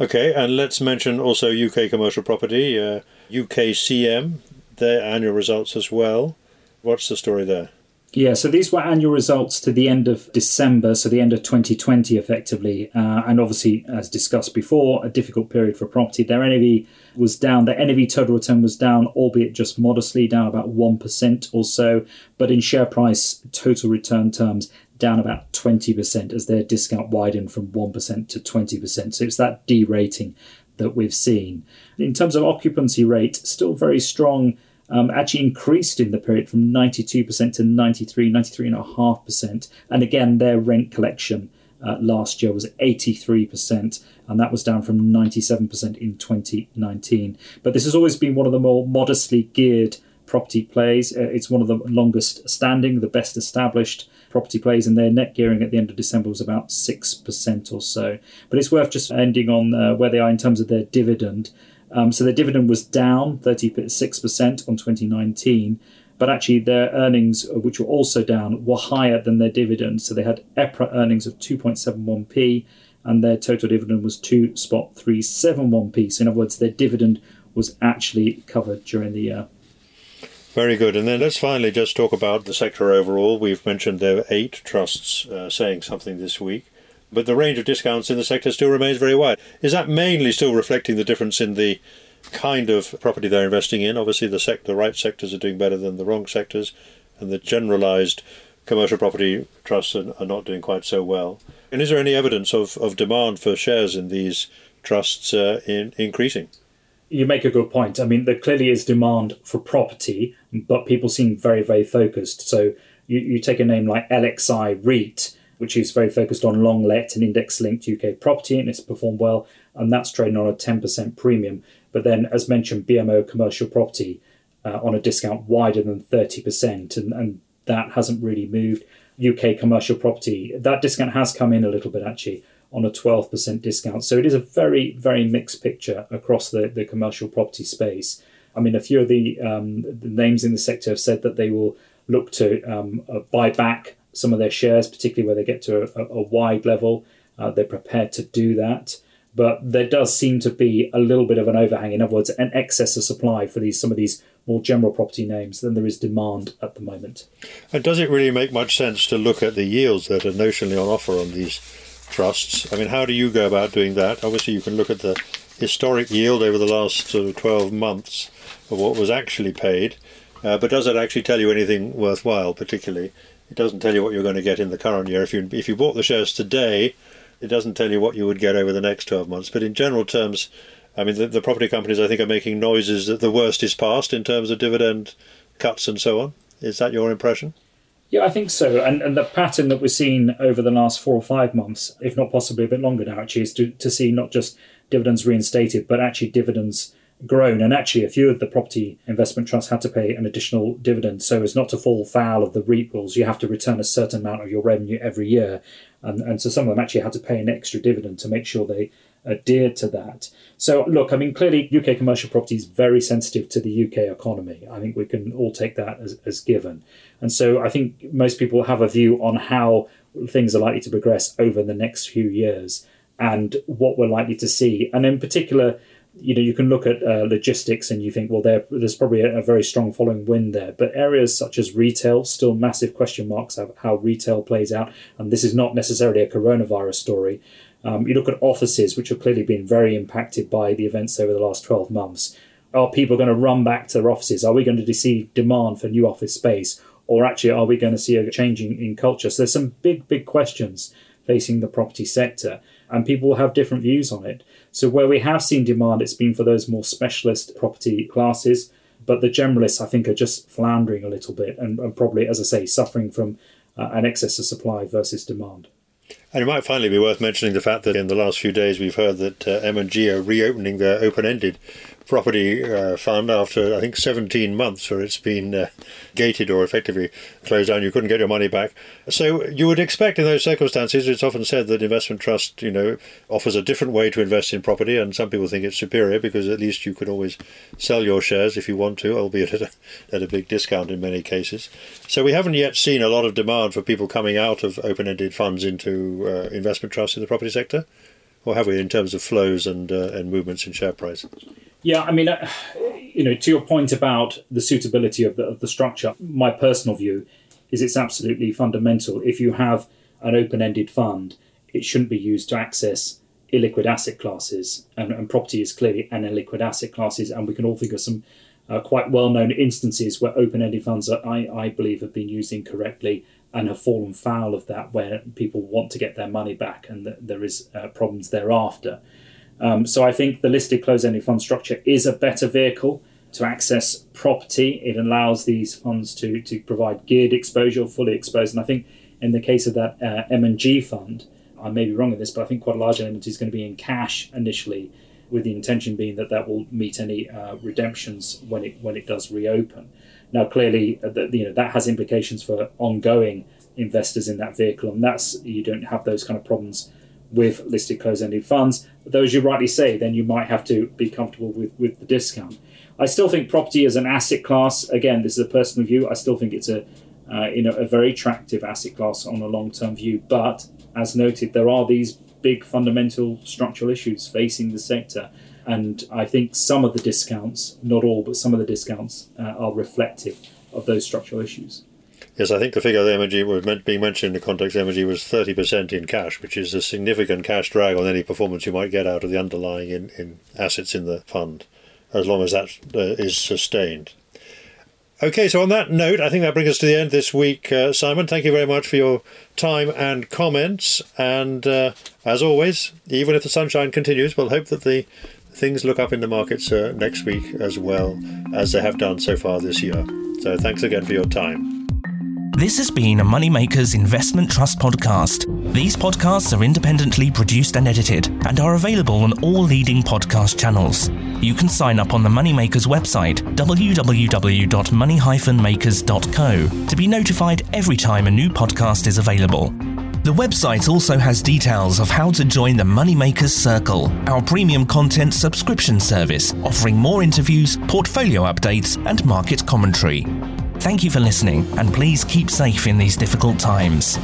Okay, and let's mention also UK commercial property, uh, UKCM, their annual results as well. What's the story there? Yeah, so these were annual results to the end of December, so the end of 2020, effectively. Uh, and obviously, as discussed before, a difficult period for property. Their NAV was down, their NAV total return was down, albeit just modestly, down about 1% or so. But in share price total return terms, down about 20% as their discount widened from 1% to 20%. So it's that derating that we've seen. In terms of occupancy rate, still very strong um, actually increased in the period from 92% to 93, 93.5%. And again, their rent collection uh, last year was 83%, and that was down from 97% in 2019. But this has always been one of the more modestly geared property plays. Uh, it's one of the longest standing, the best established property plays, and their net gearing at the end of December was about 6% or so. But it's worth just ending on uh, where they are in terms of their dividend. Um, so their dividend was down 36% on 2019, but actually their earnings, which were also down, were higher than their dividend. So they had EPRA earnings of 2.71p and their total dividend was 2.371p. So in other words, their dividend was actually covered during the year. Very good. And then let's finally just talk about the sector overall. We've mentioned there are eight trusts uh, saying something this week but the range of discounts in the sector still remains very wide. Is that mainly still reflecting the difference in the kind of property they're investing in? Obviously, the sector, the right sectors are doing better than the wrong sectors, and the generalised commercial property trusts are, are, not doing quite so well. And is there any evidence of, of demand for shares in these trusts uh, in increasing? You make a good point. I mean, there clearly is demand for property, but people seem very, very focused. So you, you take a name like LXI REIT, which is very focused on long let and index linked UK property, and it's performed well, and that's trading on a 10% premium. But then, as mentioned, BMO commercial property uh, on a discount wider than 30%, and, and that hasn't really moved. UK commercial property, that discount has come in a little bit actually on a 12% discount. So it is a very, very mixed picture across the, the commercial property space. I mean, a few of the, um, the names in the sector have said that they will look to um, uh, buy back some of their shares, particularly where they get to a, a wide level. Uh, they're prepared to do that. But there does seem to be a little bit of an overhang. In other words, an excess of supply for these some of these more general property names than there is demand at the moment. And does it really make much sense to look at the yields that are notionally on offer on these trusts? I mean, how do you go about doing that? Obviously, you can look at the historic yield over the last sort of 12 months of what was actually paid, uh, but does that actually tell you anything worthwhile, particularly? It doesn't tell you what you're going to get in the current year. If you if you bought the shares today, it doesn't tell you what you would get over the next 12 months. But in general terms, I mean, the, the property companies I think are making noises that the worst is past in terms of dividend cuts and so on. Is that your impression? Yeah, I think so. And, and the pattern that we've seen over the last four or five months, if not possibly a bit longer now, actually, is to, to see not just dividends reinstated, but actually dividends grown. And actually, a few of the property investment trusts had to pay an additional dividend so as not to fall foul of the REIT rules. You have to return a certain amount of your revenue every year. And, and so some of them actually had to pay an extra dividend to make sure they adhered to that. So, look, I mean, clearly UK commercial property is very sensitive to the UK economy. I think we can all take that as, as given. And so I think most people have a view on how things are likely to progress over the next few years and what we're likely to see. And in particular, you know you can look at uh, logistics and you think well there there's probably a, a, very strong following wind there but areas such as retail still massive question marks of how retail plays out and this is not necessarily a coronavirus story um, you look at offices which have clearly been very impacted by the events over the last 12 months are people going to run back to their offices are we going to see demand for new office space or actually are we going to see a changing in culture so there's some big big questions facing the property sector and people will have different views on it so where we have seen demand, it's been for those more specialist property classes. But the generalists, I think, are just floundering a little bit and, and probably, as I say, suffering from uh, an excess of supply versus demand. And it might finally be worth mentioning the fact that in the last few days we've heard that uh, M&G are reopening their open-ended property uh, fund after I think 17 months where it's been uh, gated or effectively closed down. You couldn't get your money back. So you would expect in those circumstances, it's often said that investment trust, you know, offers a different way to invest in property, and some people think it's superior because at least you could always sell your shares if you want to, albeit at a, at a big discount in many cases. So we haven't yet seen a lot of demand for people coming out of open-ended funds into uh, investment trusts in the property sector, or have we in terms of flows and uh, and movements in share price? Yeah, I mean, uh, you know, to your point about the suitability of the, of the structure, my personal view is it's absolutely fundamental. If you have an open ended fund, it shouldn't be used to access illiquid asset classes, and, and property is clearly an illiquid asset classes, and we can all think of some uh, quite well known instances where open ended funds, are, I, I believe, have been used incorrectly and have fallen foul of that, where people want to get their money back and th- there is uh, problems thereafter. Um, so I think the listed closed ended fund structure is a better vehicle to access property. It allows these funds to, to provide geared exposure, fully exposed. And I think in the case of that uh, M&G fund, I may be wrong in this, but I think quite a large element is going to be in cash initially, with the intention being that that will meet any uh, redemptions when it when it does reopen. Now, clearly, uh, that you know that has implications for ongoing investors in that vehicle, and that's you don't have those kind of problems with listed closed-ended funds. But those you rightly say, then you might have to be comfortable with with the discount. I still think property as an asset class. Again, this is a personal view. I still think it's a uh, you know a very attractive asset class on a long-term view. But as noted, there are these big fundamental structural issues facing the sector. And I think some of the discounts, not all, but some of the discounts uh, are reflective of those structural issues. Yes, I think the figure the M&G was meant, being mentioned in the context of M&G was 30% in cash, which is a significant cash drag on any performance you might get out of the underlying in, in assets in the fund, as long as that uh, is sustained. Okay, so on that note, I think that brings us to the end this week, uh, Simon. Thank you very much for your time and comments. And uh, as always, even if the sunshine continues, we'll hope that the things look up in the markets uh, next week as well as they have done so far this year. So thanks again for your time. This has been a Moneymakers Investment Trust podcast. These podcasts are independently produced and edited and are available on all leading podcast channels. You can sign up on the Moneymakers website, www.money-makers.co, to be notified every time a new podcast is available. The website also has details of how to join the Moneymakers Circle, our premium content subscription service, offering more interviews, portfolio updates, and market commentary. Thank you for listening, and please keep safe in these difficult times.